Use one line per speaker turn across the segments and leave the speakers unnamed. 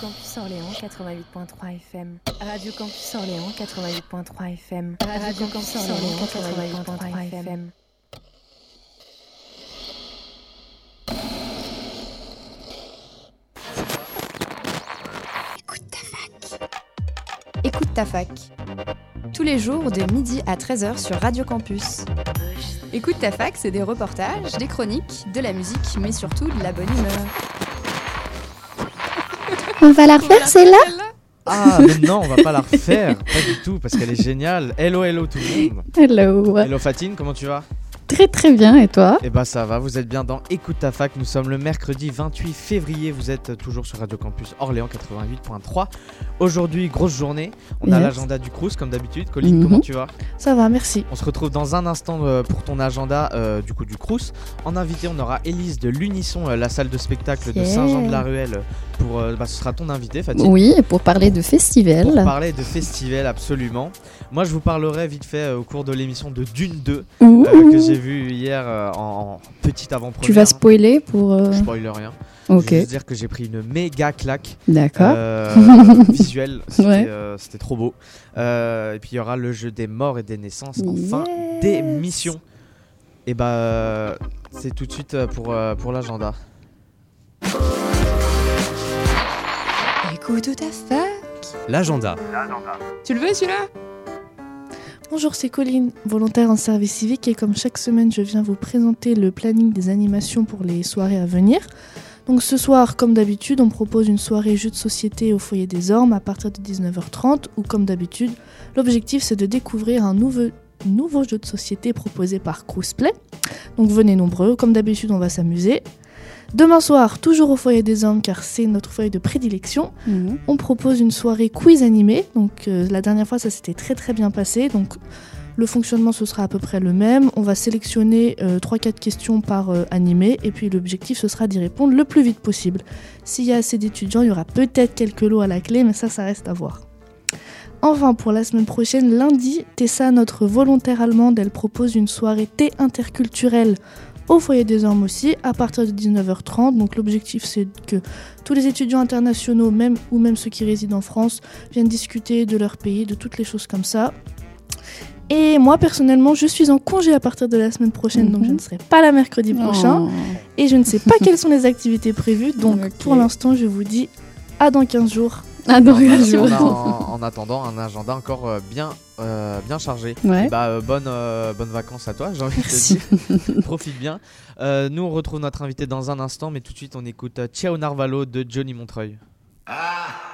Radio Campus Orléans 88.3 FM. Radio Campus Orléans 88.3 FM. Radio Campus Orléans 88.3 FM.
Écoute ta fac. Écoute ta fac. Tous les jours de midi à 13h sur Radio Campus. Écoute ta fac, c'est des reportages, des chroniques, de la musique, mais surtout de la bonne humeur.
On va la refaire celle-là
Ah, mais non, on va pas la refaire, pas du tout, parce qu'elle est géniale. Hello, hello tout le monde.
Hello.
Hello Fatine, comment tu vas?
Très très bien, et toi
Eh bah ça va, vous êtes bien dans Écoute ta fac. Nous sommes le mercredi 28 février. Vous êtes toujours sur Radio Campus Orléans 88.3. Aujourd'hui, grosse journée. On a l'agenda du Crous comme d'habitude. Colline,
Mhm.
comment tu vas?
Ça va, merci.
On se retrouve dans un instant euh, pour ton agenda euh, du coup du Crous. En invité, on aura Élise de l'Unisson, euh, la salle de spectacle de. Saint-Jean-de-la-Ruelle. Pour, euh, bah, ce sera ton invité, Fatine.
Oui, et pour parler de festival.
Pour parler de festival, absolument. Moi, je vous parlerai vite fait euh, au cours de l'émission de Dune 2
Ouh.
euh, que j'ai vu hier euh, en, en petite avant-première.
Tu vas spoiler pour. euh,
Je spoil rien.
Ok,
Je veux juste dire que j'ai pris une méga claque
d'accord.
euh, visuelle. C'était
Ouais.
euh, c'était trop beau. Euh, et puis il y aura le jeu des morts et des naissances en fin
Yes.
d'émission. Et bah, euh, c'est tout de suite euh, pour, euh, pour l'agenda.
Écoute ta fac.
L'agenda.
Tu le veux celui-là?
Bonjour, c'est Colline, volontaire en service civique et comme chaque semaine, je viens vous présenter le planning des animations pour les soirées à venir. Donc ce soir, comme d'habitude, on propose une soirée jeux de société au foyer des Ormes à partir de 19h30 ou comme d'habitude, l'objectif c'est de découvrir un nouveau, nouveau jeu de société proposé par Cruiseplay. Donc venez nombreux, comme d'habitude, on va s'amuser. Demain soir, toujours au foyer des Ormes car c'est notre foyer de prédilection, on propose une soirée quiz animée. Donc euh, la dernière fois, ça s'était très très bien passé. Donc le fonctionnement ce sera à peu près le même. On va sélectionner 3-4 questions par euh, animé et puis l'objectif ce sera d'y répondre le plus vite possible. S'il y a assez d'étudiants, il y aura peut-être quelques lots à la clé, mais ça, ça reste à voir. Enfin, pour la semaine prochaine, lundi, Tessa, notre volontaire allemande, elle propose une soirée thé interculturelle au foyer des Ormes aussi, à partir de 19h30. Donc l'objectif, c'est que tous les étudiants internationaux, même ou même ceux qui résident en France, viennent discuter de leur pays, de toutes les choses comme ça. Et moi, personnellement, je suis en congé à partir de la semaine prochaine, donc
Mhm.
je ne serai pas là mercredi prochain.
Oh.
Et je ne sais pas quelles sont les activités prévues, donc pour l'instant, je vous dis à dans 15 jours.
Ah, donc,
Merci,
je-
on a en, en attendant un agenda encore euh, bien, euh, bien chargé.
Ouais.
Bah, euh, bonne, euh, bonnes vacances à toi, j'ai envie
Merci.
de te dire. Profite bien. Euh, nous, on retrouve notre invité dans un instant, mais tout de suite, on écoute Ciao Narvalo de Johnny Montreuil.
Ciao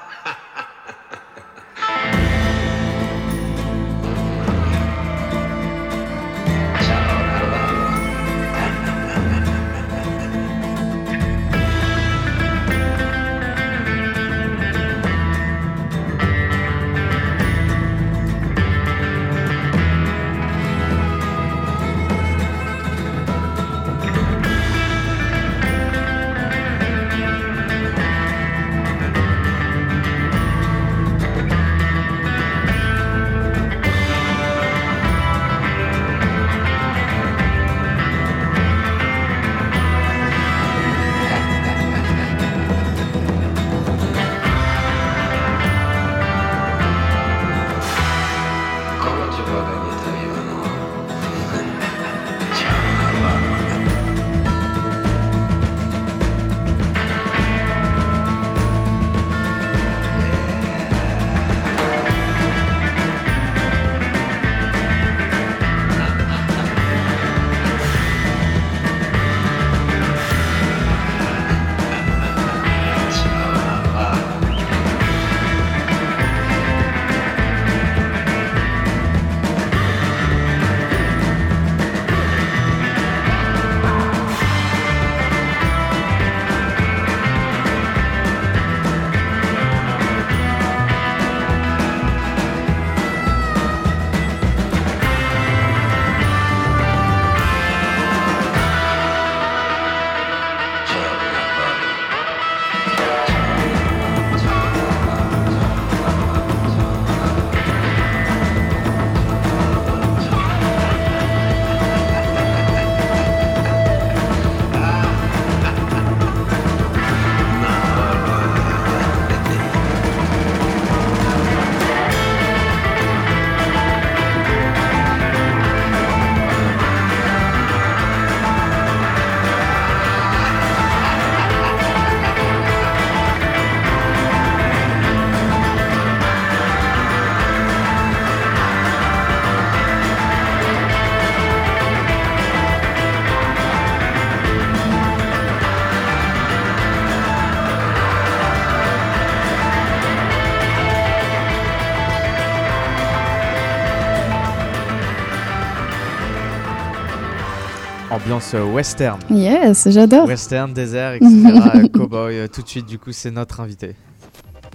ambiance western.
Yes, j'adore.
Western, désert, etc. euh, cowboy. euh, tout de suite, du coup, c'est notre invité.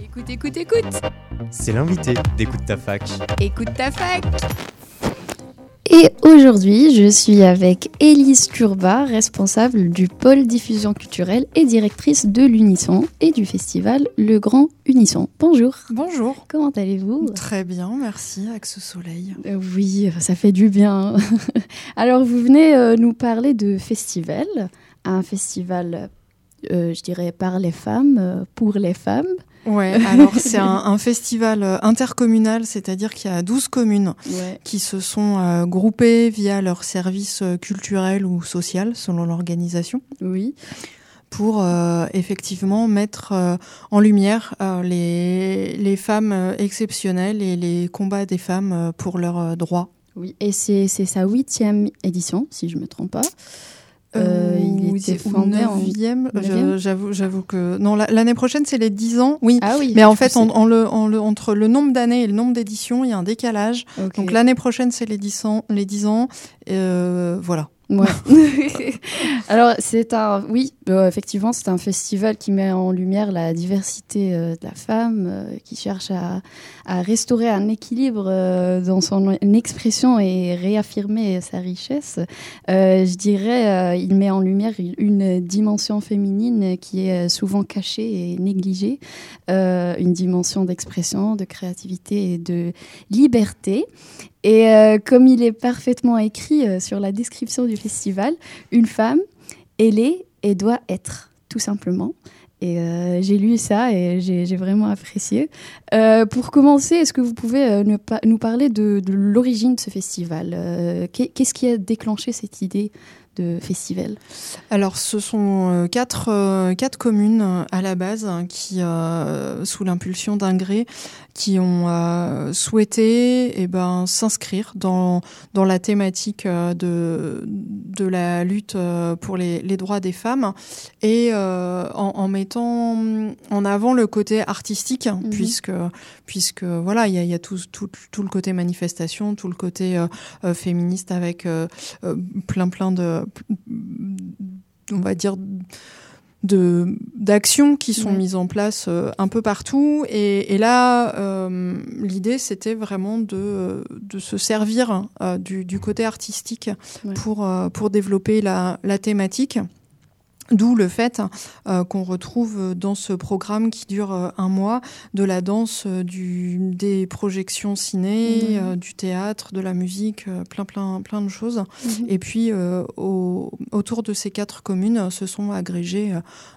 Écoute, écoute, écoute
C'est l'invité d'Écoute ta fac.
Écoute ta fac
Et aujourd'hui, je suis avec Élise Turba, responsable du pôle diffusion culturelle et directrice de l'Unisson et du festival Le Grand Unisson. Bonjour.
Bonjour.
Comment allez-vous?
Très bien, merci, avec ce soleil.
Euh, Oui, ça fait du bien. Alors, vous venez euh, nous parler de festival, un festival, euh, je dirais, par les femmes, pour les femmes.
Ouais, alors c'est un, un festival euh, intercommunal, c'est-à-dire qu'il y a 12 communes
Ouais.
qui se sont euh, groupées via leur service euh, culturel ou social, selon l'organisation,
Oui.
pour euh, effectivement mettre euh, en lumière euh, les, les femmes exceptionnelles et les combats des femmes pour leurs droits.
Oui, et c'est sa huitième édition, si je ne me trompe pas. Euh, il était
ou
fondé en
neuvième, je-
neuvième
j'avoue, j'avoue que non, la- l'année prochaine c'est les 10 ans. Oui,
Ah oui.
Mais en fait, en- en le- en le- entre le nombre d'années et le nombre d'éditions, il y a un décalage.
Ok.
Donc l'année prochaine, c'est les 10 ans. Les 10 ans euh, voilà.
Alors, c'est un. Oui, euh, effectivement, c'est un festival qui met en lumière la diversité euh, de la femme, euh, qui cherche à, à restaurer un équilibre dans son expression et réaffirmer sa richesse. Je dirais, il met en lumière une dimension féminine qui est souvent cachée et négligée, une dimension d'expression, de créativité et de liberté. Et euh, comme il est parfaitement écrit euh, sur la description du festival, une femme, elle est et doit être, tout simplement. Et euh, j'ai lu ça et j'ai vraiment apprécié. Pour commencer, est-ce que vous pouvez nous parler de, l'origine de ce festival qu'est- Qu'est-ce qui a déclenché cette idée de festival?
Alors, ce sont quatre, quatre communes à la base hein, qui, sous l'impulsion d'un gré, qui ont euh, souhaité eh ben, s'inscrire dans, dans la thématique euh, de, de la lutte euh, pour les, les droits des femmes et euh, en, en mettant en avant le côté artistique,
Mhm.
puisque, puisque voilà, il y a, il y a tout, tout, tout le côté manifestation, tout le côté euh, féministe avec plein plein de on va dire de d'actions qui sont
Ouais.
mises en place euh, un peu partout et, et là euh, l'idée c'était vraiment de, de se servir euh, du, du côté artistique
Ouais.
pour pour développer la, la thématique D'où le fait euh, qu'on retrouve dans ce programme qui dure euh, un mois de la danse, euh, du, des projections ciné, du théâtre, de la musique, plein plein plein de choses.
Mhm.
Et puis, au- autour de ces quatre communes, se sont agrégées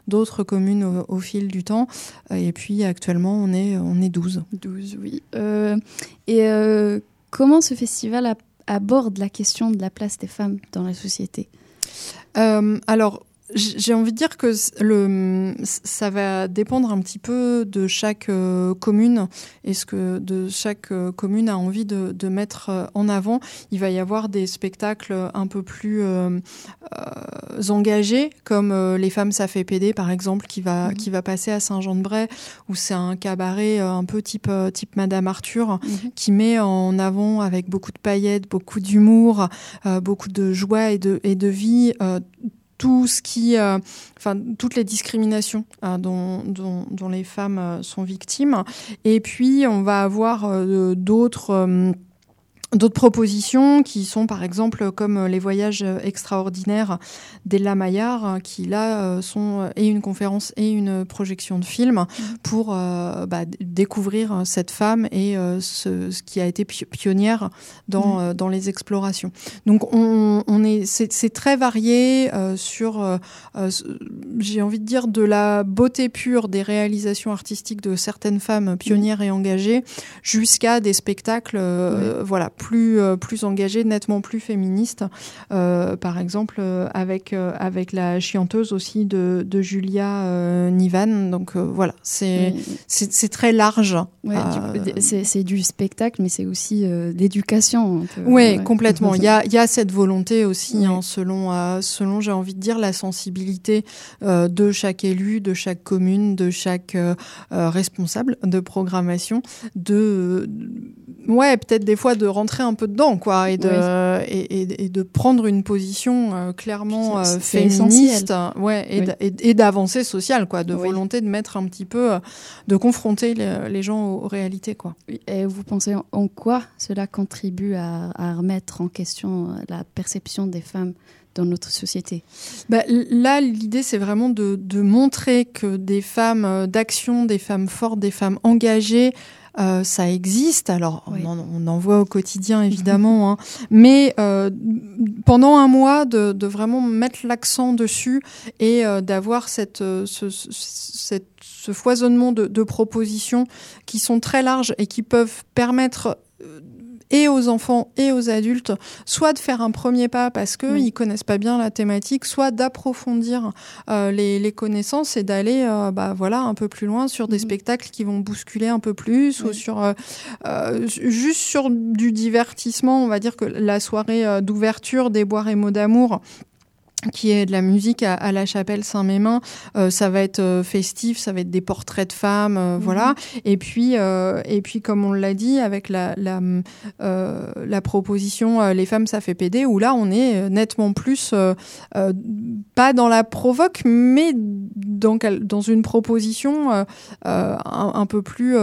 d'autres communes au, au fil du temps. Et puis, actuellement, on est, on est 12.
12, oui. Et comment ce festival aborde la question de la place des femmes dans la société?
Alors, j'ai envie de dire que le, ça va dépendre un petit peu de chaque euh, commune et ce que de chaque euh, commune a envie de, de mettre euh, en avant. Il va y avoir des spectacles un peu plus engagés, comme Les femmes ça fait PD par exemple, qui va,
Mhm.
qui va passer à Saint-Jean-de-Bray, où c'est un cabaret un peu type, type Madame Arthur qui met en avant avec beaucoup de paillettes, beaucoup d'humour, beaucoup de joie et de, et de vie. Tout ce qui, euh, enfin, toutes les discriminations euh, dont les femmes euh, sont victimes. Et puis, on va avoir euh, d'autres. D'autres propositions qui sont par exemple comme euh, les voyages euh, extraordinaires d'Ella Maillard euh, qui là sont et une conférence et une projection de film pour euh, bah, découvrir cette femme et euh, ce, ce qui a été pi- pionnière dans, euh, dans les explorations. Donc on, on est c'est très varié sur j'ai envie de dire de la beauté pure des réalisations artistiques de certaines femmes pionnières et engagées jusqu'à des spectacles voilà plus euh, plus nettement plus féministes euh, par exemple euh, avec avec la chianteuse aussi de, de Julia Nivan donc voilà c'est
Oui.
très large
Ouais, c'est du spectacle, mais c'est aussi d'éducation.
Oui,
Ouais.
complètement. Il y a, y a cette volonté aussi, hein, selon, selon j'ai envie de dire, la sensibilité de chaque élu, de chaque commune, de chaque responsable de programmation, de, ouais, peut-être des fois de rendre rentrer un peu dedans, quoi, et de, et, de prendre une position clairement féministe, ouais, et, d'avancer sociale, quoi, de volonté de mettre un petit peu, de confronter les, gens aux, réalités, quoi.
Et vous pensez en quoi cela contribue à, à remettre en question la perception des femmes dans notre société?
Bah, Là, l'idée, c'est vraiment de, montrer que des femmes euh, d'action, des femmes fortes, des femmes engagées, euh, ça existe. Alors, on, en, voit au quotidien, évidemment, hein. mais euh, pendant un mois, de, vraiment mettre l'accent dessus et d'avoir cette, ce, ce, foisonnement de, de, propositions qui sont très larges et qui peuvent permettre et aux enfants et aux adultes, soit de faire un premier pas parce qu'ils ne connaissent pas bien la thématique, soit d'approfondir euh, les, connaissances et d'aller euh, bah, voilà, un peu plus loin sur des mhm. spectacles qui vont bousculer un peu plus ou sur euh, juste sur du divertissement. On va dire que la soirée d'ouverture des Boires et mots d'amour qui est de la musique à, la chapelle Saint-Mémin. Euh, ça va être euh, festif, ça va être des portraits de femmes, euh, mhm. voilà. Et puis, et puis, comme on l'a dit, avec la, la, la proposition Les femmes, ça fait péder, où là, on est nettement plus, pas dans la provoque, mais dans, dans une proposition un, un, peu plus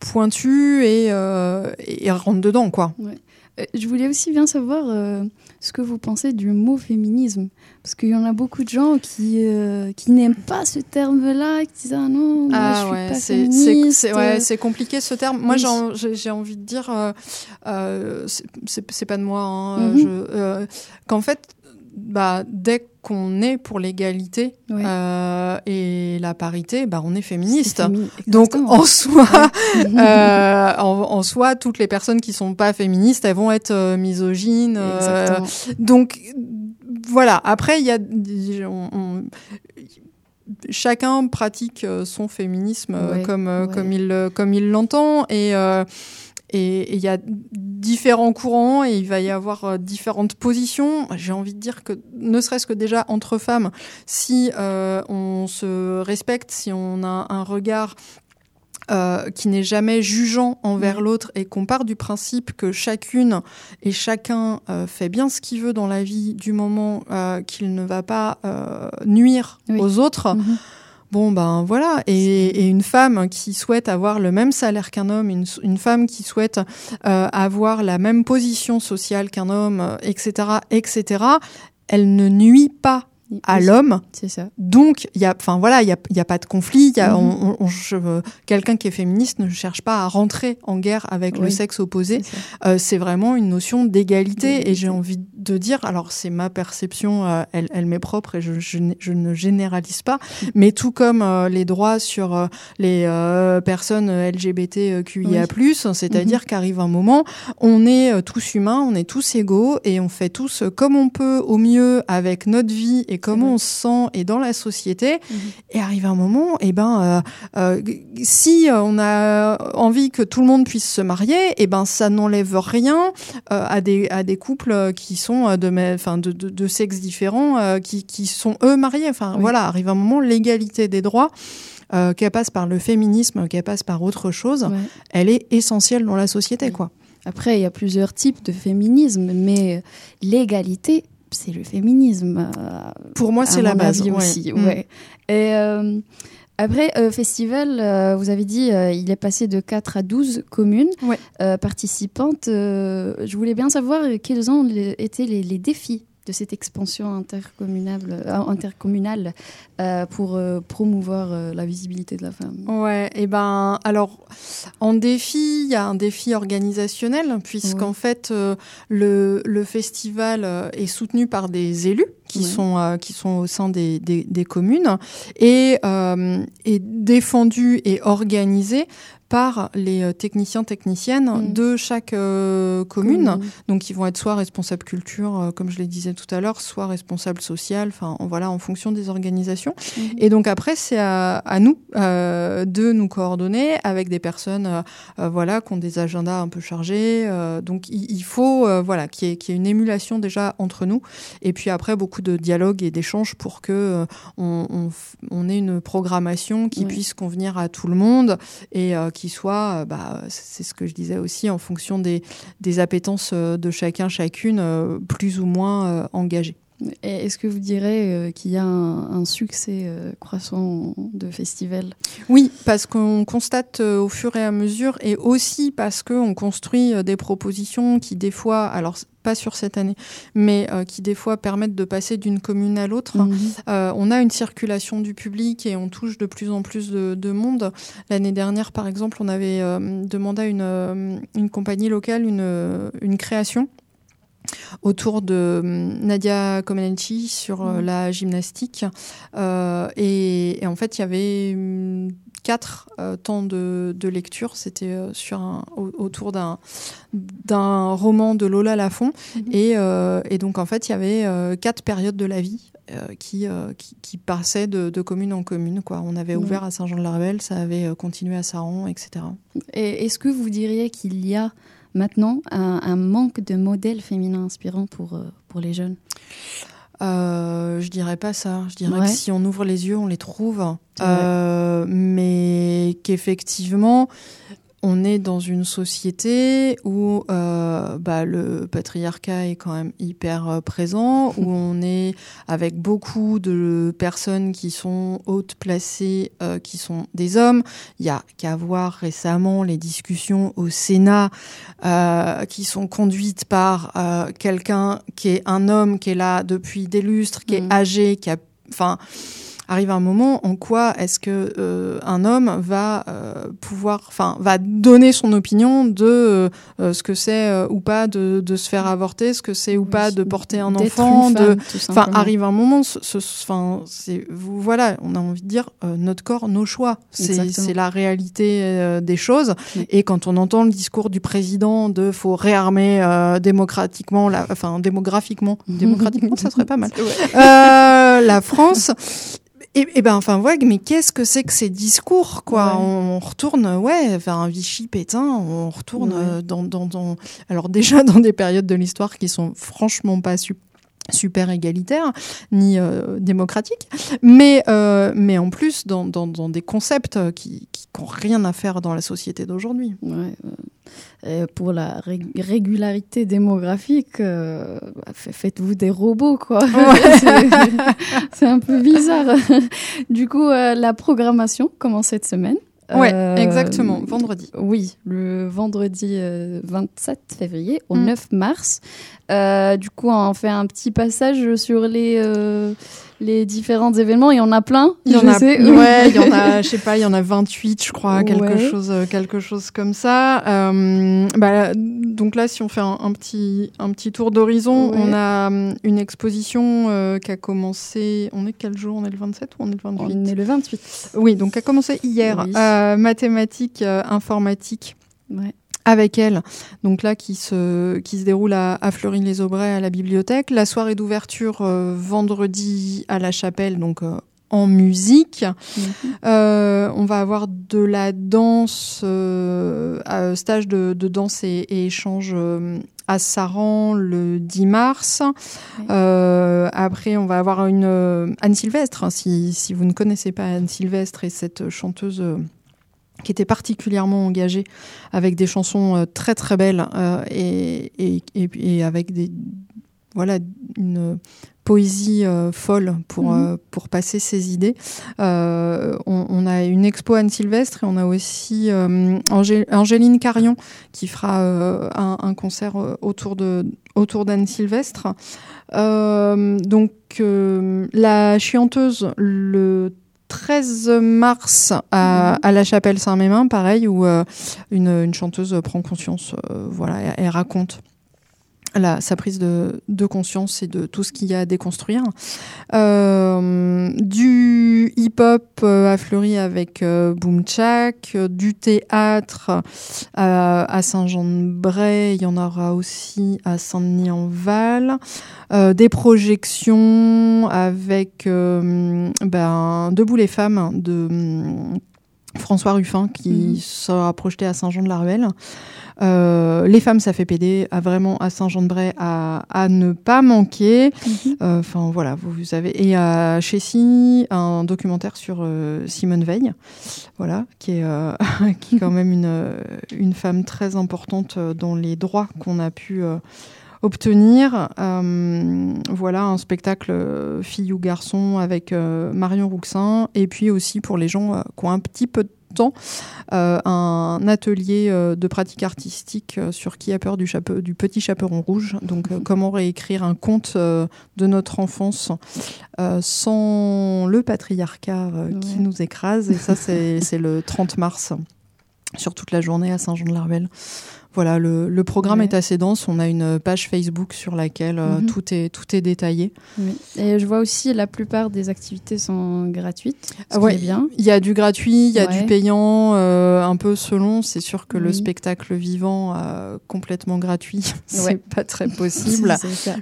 pointue et, et, rentre dedans, quoi.
Je voulais aussi bien savoir ce que vous pensez du mot féminisme. Parce qu'il y en a beaucoup de gens qui, euh, qui n'aiment pas ce terme-là, qui disent Ah non, moi, ah, je suis ouais, pas féministe.
C'est compliqué ce terme. Moi, j'ai envie de dire, euh, euh, c'est pas de moi, hein, mhm. qu'en fait, bah, dès qu'on est pour l'égalité euh, et la parité, bah, on est féministe. Donc en soi, euh, en, soi, toutes les personnes qui sont pas féministes, elles vont être euh, misogynes. donc voilà. Après, il y a chacun pratique son féminisme comme comme il comme il l'entend et et il y a différents courants et il va y avoir euh, différentes positions. J'ai envie de dire que ne serait-ce que déjà entre femmes, si euh, on se respecte, si on a un regard euh, qui n'est jamais jugeant envers l'autre et qu'on part du principe que chacune et chacun fait bien ce qu'il veut dans la vie du moment qu'il ne va pas nuire aux autres. Mhm. Bon, ben voilà. Et, une femme qui souhaite avoir le même salaire qu'un homme, une, femme qui souhaite euh, avoir la même position sociale qu'un homme, etc., euh, etc., elle ne nuit pas à l'homme.
C'est ça.
Donc, il y a, enfin voilà, il y a, y a, pas de conflit. Y a, mhm. on, quelqu'un qui est féministe ne cherche pas à rentrer en guerre avec le sexe opposé. Euh, c'est vraiment une notion d'égalité. Et j'ai envie de dire, alors c'est ma perception, euh, elle, elle m'est propre et je, je, je, ne généralise pas, mais tout comme euh, les droits sur les personnes LGBTQIA+, c'est-à-dire mhm. qu'arrive un moment, on est tous humains, on est tous égaux et on fait tous comme on peut au mieux avec notre vie et comment on se sent et dans la société. Mhm. Et arrive un moment, et eh ben, euh, euh, si on a envie que tout le monde puisse se marier, et eh ben, ça n'enlève rien euh, à, des, à des couples qui sont de, enfin, de, de, de sexes différents, qui, qui sont eux mariés. Enfin, voilà, arrive un moment, l'égalité des droits. Euh, qu'elle passe par le féminisme, qu'elle passe par autre chose, elle est essentielle dans la société, quoi.
Après, il y a plusieurs types de féminisme, mais l'égalité, c'est le féminisme. Euh,
Pour moi, c'est la base
aussi. Mm. Ouais. Et euh, après, euh, festival, vous avez dit, il est passé de 4 à 12 communes participantes. je voulais bien savoir quels ont été les défis de cette expansion intercommunale, euh, intercommunale euh, pour euh, promouvoir la visibilité de la femme.
Ouais, et ben alors en défi, il y a un défi organisationnel puisqu'en fait le, le, festival est soutenu par des élus qui sont qui sont au sein des, des, des communes et est défendu et organisé par les euh, techniciens techniciennes mm. de chaque euh, commune. Donc ils vont être soit responsables culture, euh, comme je le disais tout à l'heure, soit responsables social. Enfin voilà, en fonction des organisations. Mm. Et donc après c'est à, nous de nous coordonner avec des personnes voilà qui ont des agendas un peu chargés. donc il, faut voilà qu'il y, ait une émulation déjà entre nous. Et puis après beaucoup de dialogue et d'échanges pour que on, ait une programmation qui puisse convenir à tout le monde et qui soit, bah, c'est ce que je disais aussi, en fonction des, des appétences de chacun, chacune, plus ou moins engagées.
Est-ce que vous direz euh, qu'il y a un, succès euh, croissant de festival?
Oui, parce qu'on constate euh, au fur et à mesure, et aussi parce qu'on construit des propositions qui des fois, alors pas sur cette année, mais qui des fois permettent de passer d'une commune à l'autre. Mhm. on a une circulation du public et on touche de plus en plus de, monde. L'année dernière, par exemple, on avait demandé à une, une compagnie locale une, une création autour de hum, Nadia Comaneci sur euh, mhm. la gymnastique. Euh, et, en fait, il y avait hum, quatre euh, temps de, lecture. C'était sur un, autour d'un d'un roman de Lola Lafont. Mhm. et, donc, en fait, il y avait quatre périodes de la vie qui, qui, passaient de, commune en commune. Quoi. On avait mhm. ouvert à Saint-Jean-de-la-Rebelle, ça avait continué à Saran, etc.
Et est-ce que vous diriez qu'il y a maintenant un, manque de modèles féminins inspirants pour, euh, pour les jeunes
euh, je dirais pas ça. Je dirais que si on ouvre les yeux, on les trouve. Euh, mais qu'effectivement, on est dans une société où euh, bah, le patriarcat est quand même hyper euh, présent, où on est avec beaucoup de personnes qui sont hautes placées, euh, qui sont des hommes. Il y a qu'à voir récemment les discussions au Sénat qui sont conduites par quelqu'un qui est un homme qui est là depuis des lustres, qui est mmh. âgé, qui a, enfin arrive un moment en quoi est-ce que euh, un homme va euh, pouvoir, enfin, va donner son opinion de euh, ce que c'est ou pas de, de, se faire avorter, ce que c'est ou pas de porter un enfant, de, enfin, arrive un moment, enfin, c'est, voilà, on a envie de dire notre corps, nos choix, c'est la réalité des choses. Et quand on entend le discours du président de faut réarmer démocratiquement, la, enfin démographiquement, démocratiquement, ça serait pas mal, la France. Et, et, ben enfin ouais, mais qu'est-ce que c'est que ces discours quoi? On, retourne ouais vers un Vichy pétain, on retourne euh, dans, dans, dans, alors déjà dans des périodes de l'histoire qui sont franchement pas super super égalitaire ni euh, démocratique, mais, euh, mais en plus dans, dans, dans des concepts qui n'ont rien à faire dans la société d'aujourd'hui.
Ouais, euh, pour la régularité démographique, bah, faites-vous des robots, quoi. C'est un peu bizarre. du coup, la programmation commence cette semaine.
Oui, exactement, vendredi.
Oui, le vendredi 27 février au 9 mm. mars. Euh, du coup, on fait un petit passage sur les, euh, les différents événements. Il y en a plein.
Il y en a, sais. ouais, il y en a, je sais pas, il y en a 28, je crois, quelque chose, euh, quelque chose comme ça. bah, donc là, si on fait un, petit, un petit tour d'horizon, on a une exposition qui a commencé. On est quel jour? On est le 27 ou on est le 28
On est le 28.
Oui, donc qui a commencé hier. mathématiques, informatique. Ouais avec elle, donc là qui se, qui se déroule à, à Fleury-les-Aubrais à la bibliothèque. La soirée d'ouverture euh, vendredi à la chapelle, donc euh, en musique. Mhm. Euh, on va avoir de la danse, stage de, de danse et, et échange à Saran le 10 mars. après, on va avoir une Anne Sylvestre. Hein, si, si, vous ne connaissez pas Anne Sylvestre et cette chanteuse qui était particulièrement engagé avec des chansons euh, très très belles euh, et, et, et, avec des voilà une poésie euh, folle pour mhm. pour passer ses idées. On, a une expo Anne Sylvestre et on a aussi Angéline Carion qui fera un, un, concert autour de autour d'Anne Sylvestre. donc la chianteuse le 13 mars à, mhm. la chapelle Saint-Mémin, pareil, où euh, une, chanteuse prend conscience, euh, voilà, elle, raconte sa prise de, conscience et de tout ce qu'il y a à déconstruire. Euh, du hip-hop à Fleury avec Boom Chak, du théâtre à Saint-Jean-de-Bray, il y en aura aussi à Saint-Denis-en-Val. Euh, des projections avec euh, ben, Debout les femmes de François Ruffin qui
Mhm.
sera projeté à Saint-Jean-de-la-Ruelle. Euh, les femmes, ça fait péder, à vraiment à Saint-Jean-de-Bray à, à ne pas manquer.
Mhm.
Euh, Enfin voilà, vous, vous avez et à Chessy un documentaire sur euh, Simone Veil, voilà, qui est qui est quand même une une femme très importante dans les droits qu'on a pu obtenir. Euh, voilà un spectacle euh, fille ou garçon avec euh, Marion Rouxin et puis aussi pour les gens euh, qui ont un petit peu de temps un atelier de pratique artistique sur qui a peur du, chapeau, du petit chaperon rouge. Donc, euh, comment réécrire un conte de notre enfance sans le patriarcat qui nous écrase. Et ça, c'est le 30 mars, sur toute la journée à Saint-Jean-de-Larvel. Voilà, le, le programme
Ouais.
est assez dense. On a une page Facebook sur laquelle euh,
Mhm.
tout, est, tout est détaillé.
Oui. Et je vois aussi la plupart des activités sont gratuites. Ce
Ah ouais.
qui est bien.
Il y a du gratuit, il y a
Ouais.
du payant, euh, un peu selon. C'est sûr que le spectacle vivant euh, complètement gratuit, c'est
Ouais.
pas très possible.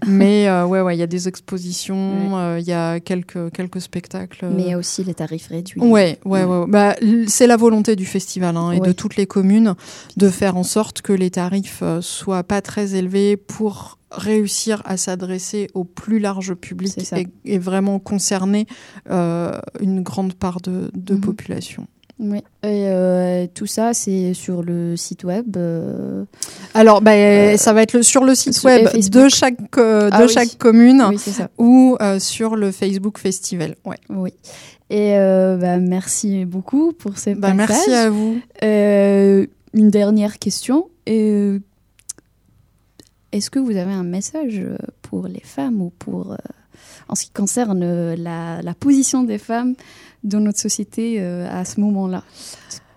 Mais euh, ouais, ouais, il y a des expositions, euh, il y a quelques quelques spectacles.
Mais il y a aussi les tarifs réduits.
Ouais, ouais,
Ouais.
ouais. Bah, c'est la volonté du festival hein, et de toutes les communes de faire en sorte que les tarifs euh, soient pas très élevés pour réussir à s'adresser au plus large public et, et vraiment concerner euh, une grande part de, de
Mhm.
population.
Oui. Et euh, tout ça, c'est sur le site web. euh,
Alors, bah, ça va être le- sur le site
sur-
web de chaque,
Ah
de
oui.
chaque commune
Oui,
ou sur le Facebook Festival. Ouais.
Oui. Et bah, merci beaucoup pour ce
Bah,
passage.
merci à vous.
Une dernière question. Euh, Est-ce que vous avez un message euh, pour les femmes ou pour, euh, en ce qui concerne la, la position des femmes dans notre société euh, à ce moment-là?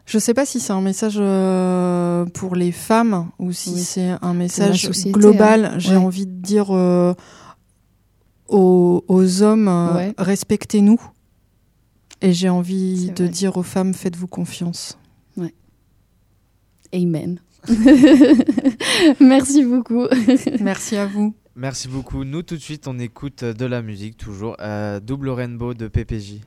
Je sais pas si c'est un message pour les femmes ou si
Oui.
c'est un message
société,
global.
hein.
J'ai
Ouais.
envie de dire aux, aux hommes,
Ouais.
respectez-nous. Et j'ai envie de
vrai.
dire aux femmes, faites-vous confiance.
Amen. merci beaucoup.
Merci à vous.
Merci beaucoup. Nous, tout de suite, on écoute de la musique, toujours. Euh, Double Rainbow de PPJ.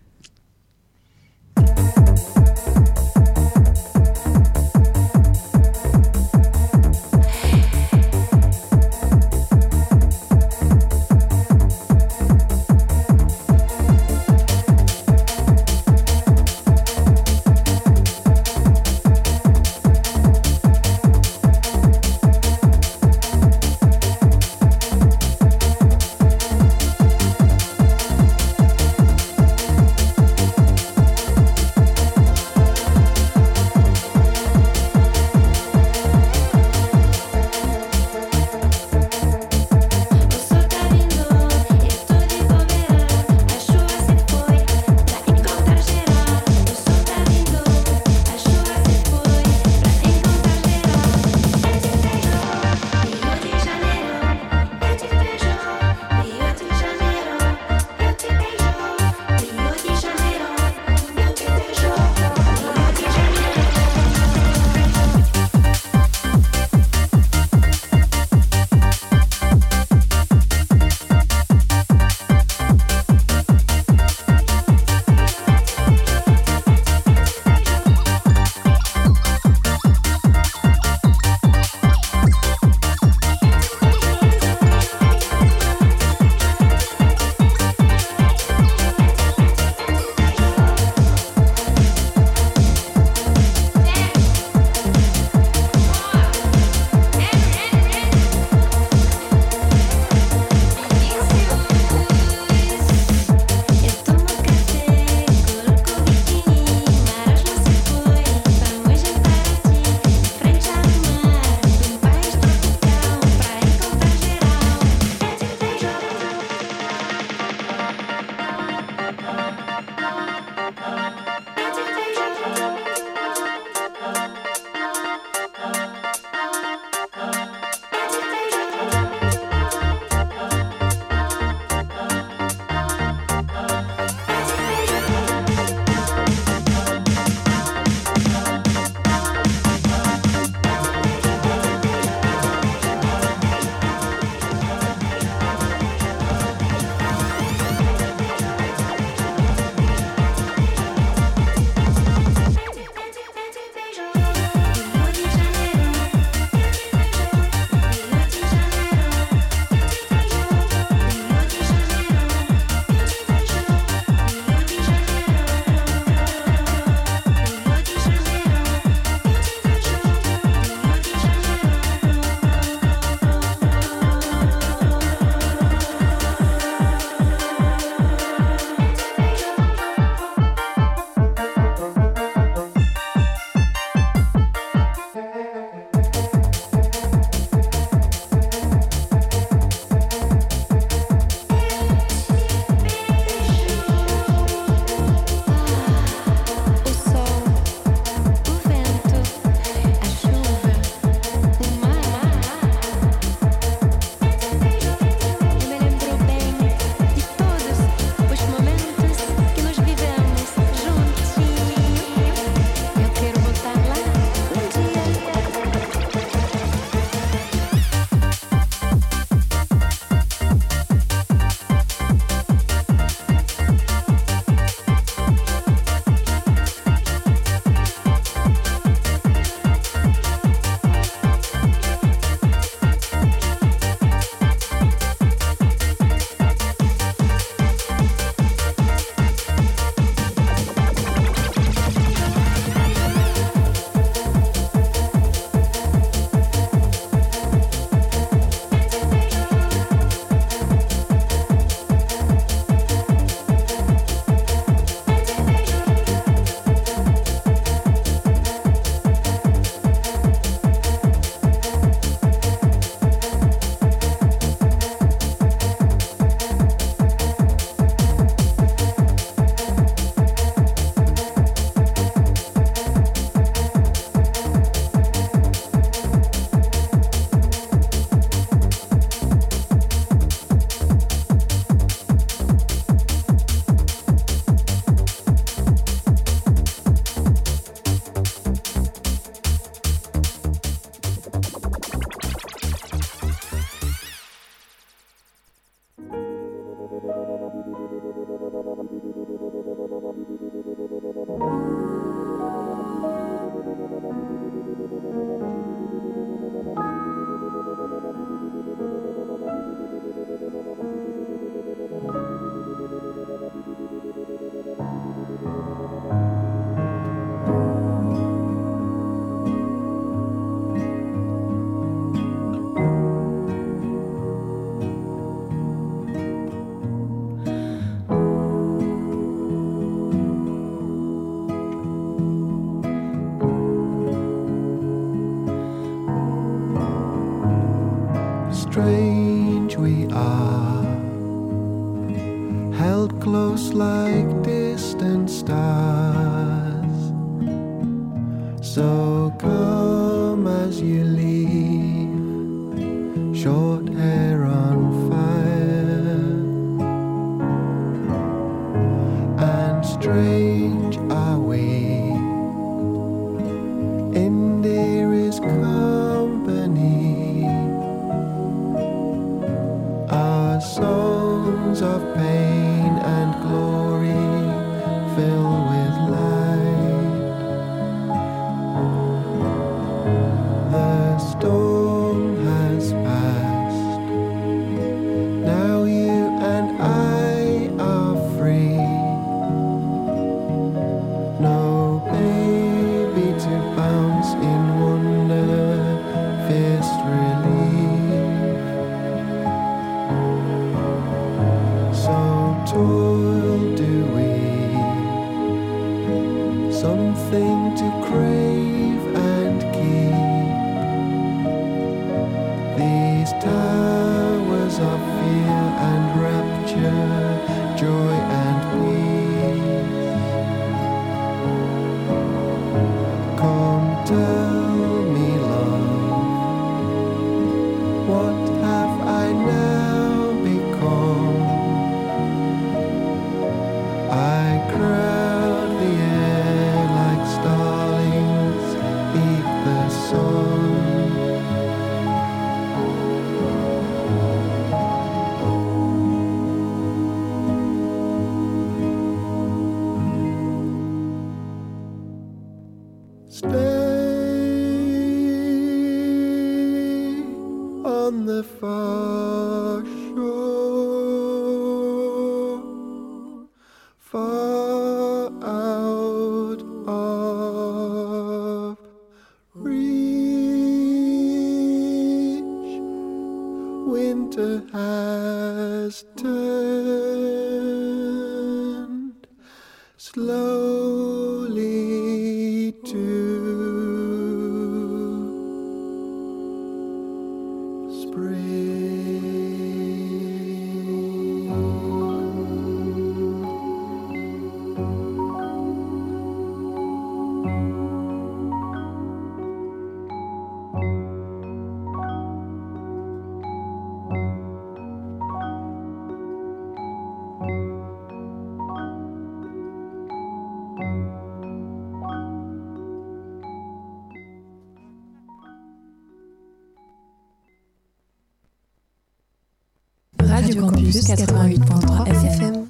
Campus 88.3 FM.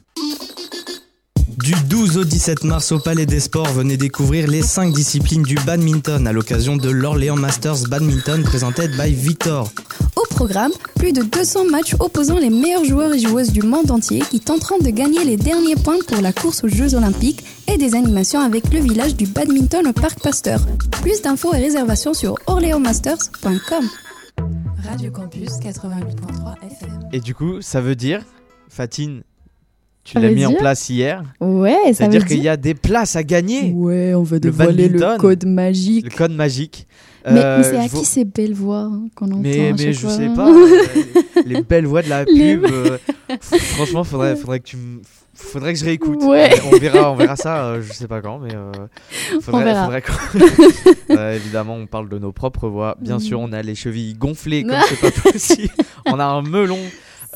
Du 12 au 17 mars au Palais des Sports, venez découvrir les 5 disciplines du badminton à l'occasion de l'Orléans Masters Badminton presented by Victor.
Au programme, plus de 200 matchs opposant les meilleurs joueurs et joueuses du monde entier qui tenteront de gagner les derniers points pour la course aux Jeux Olympiques et des animations avec le village du badminton au Parc Pasteur. Plus d'infos et réservations sur orléansmasters.com. Radio Campus 88.3 FM.
Et du coup, ça veut dire, Fatine, tu l'as mis en
dire
place hier.
Ouais, ça veut
C'est-à-dire qu'il
dire.
y a des places à gagner.
Ouais, on va dévoiler le
badminton,
code magique.
Le code magique.
Mais,
Euh,
mais c'est à qui ces belles voix hein, qu'on entend
Mais,
à
mais
chaque
je
fois
sais pas, euh, les, les belles voix de la
Les-
pub. euh, franchement, faudrait, faudrait que tu me. Faudrait que je réécoute.
Ouais.
On verra, on verra ça. euh, je sais pas quand, mais euh, faudrait,
verra.
faudrait qu'on- Euh, évidemment, on parle de nos propres voix. Bien
Mhm.
sûr, on a les chevilles gonflées comme c'est pas possible. on a un melon.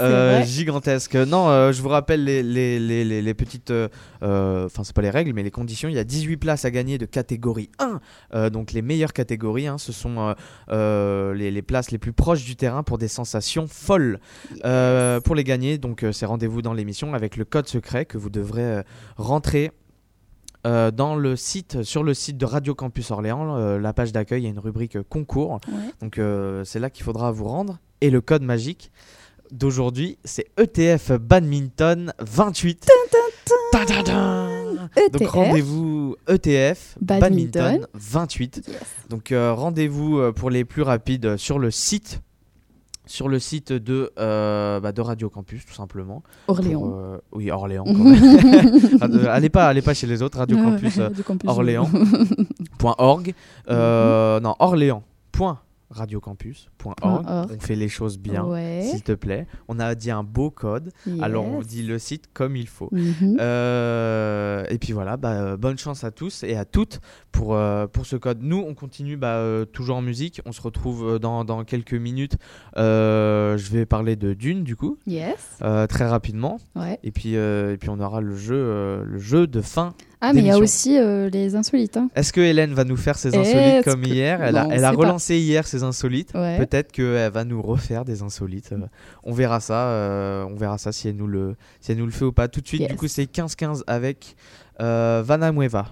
Euh, gigantesque. Non, euh, je vous rappelle les, les, les, les- les petites. euh, euh, Enfin, c'est pas les règles, mais les conditions. Il y a 18 places à gagner de catégorie 1. Euh, donc, les meilleures catégories, hein, ce sont euh, euh, les, places les plus proches du terrain pour des sensations folles. Euh, pour les gagner, donc, euh, c'est rendez-vous dans l'émission avec le code secret que vous devrez euh, rentrer. euh, dans le site, sur le site de Radio Campus Orléans, euh, la page d'accueil, il y a une rubrique euh, concours.
Ouais.
Donc euh, c'est là qu'il faudra vous rendre. Et le code magique d'aujourd'hui, c'est ETF Badminton 28. Ta-da-da Donc
ETF.
rendez-vous ETF Badminton,
Badminton.
28.
Yes.
Donc euh, rendez-vous euh, pour les plus rapides euh, sur le site. Sur le site de, euh, bah, de Radio Campus, tout simplement. Pour,
Orléans.
euh, oui, Orléans. quand même. Radio- allez, pas, allez pas chez les autres, Radio Campus. euh,
Campus.
Orléans. point .org. Euh, Non, Orléans. Point.
radiocampus.org.
Org.
On fait les choses bien,
Ouais.
s'il te plaît. On a dit un beau code. Alors on dit le site comme il faut.
Mhm.
Euh, et puis voilà, bah, euh, bonne chance à tous et à toutes pour, euh, pour ce code. Nous, on continue bah, euh, toujours en musique. On se retrouve dans, dans quelques minutes. Je vais parler de Dune, du coup,
Yes.
très rapidement.
Ouais.
Et puis, et puis on aura le jeu, le jeu de fin.
Ah, mais il y a aussi euh, les insolites. Hein.
Est-ce que Hélène va nous faire ses insolites comme
que-
hier Elle a,
Non,
elle a
c'est pas.
relancé hier ses insolites.
Ouais.
Peut-être qu'elle va nous refaire des insolites. Euh, on verra ça. euh, on verra ça si elle nous le, si elle nous le fait ou pas. Tout de suite, du coup, c'est 15-15 avec Vanna Mueva.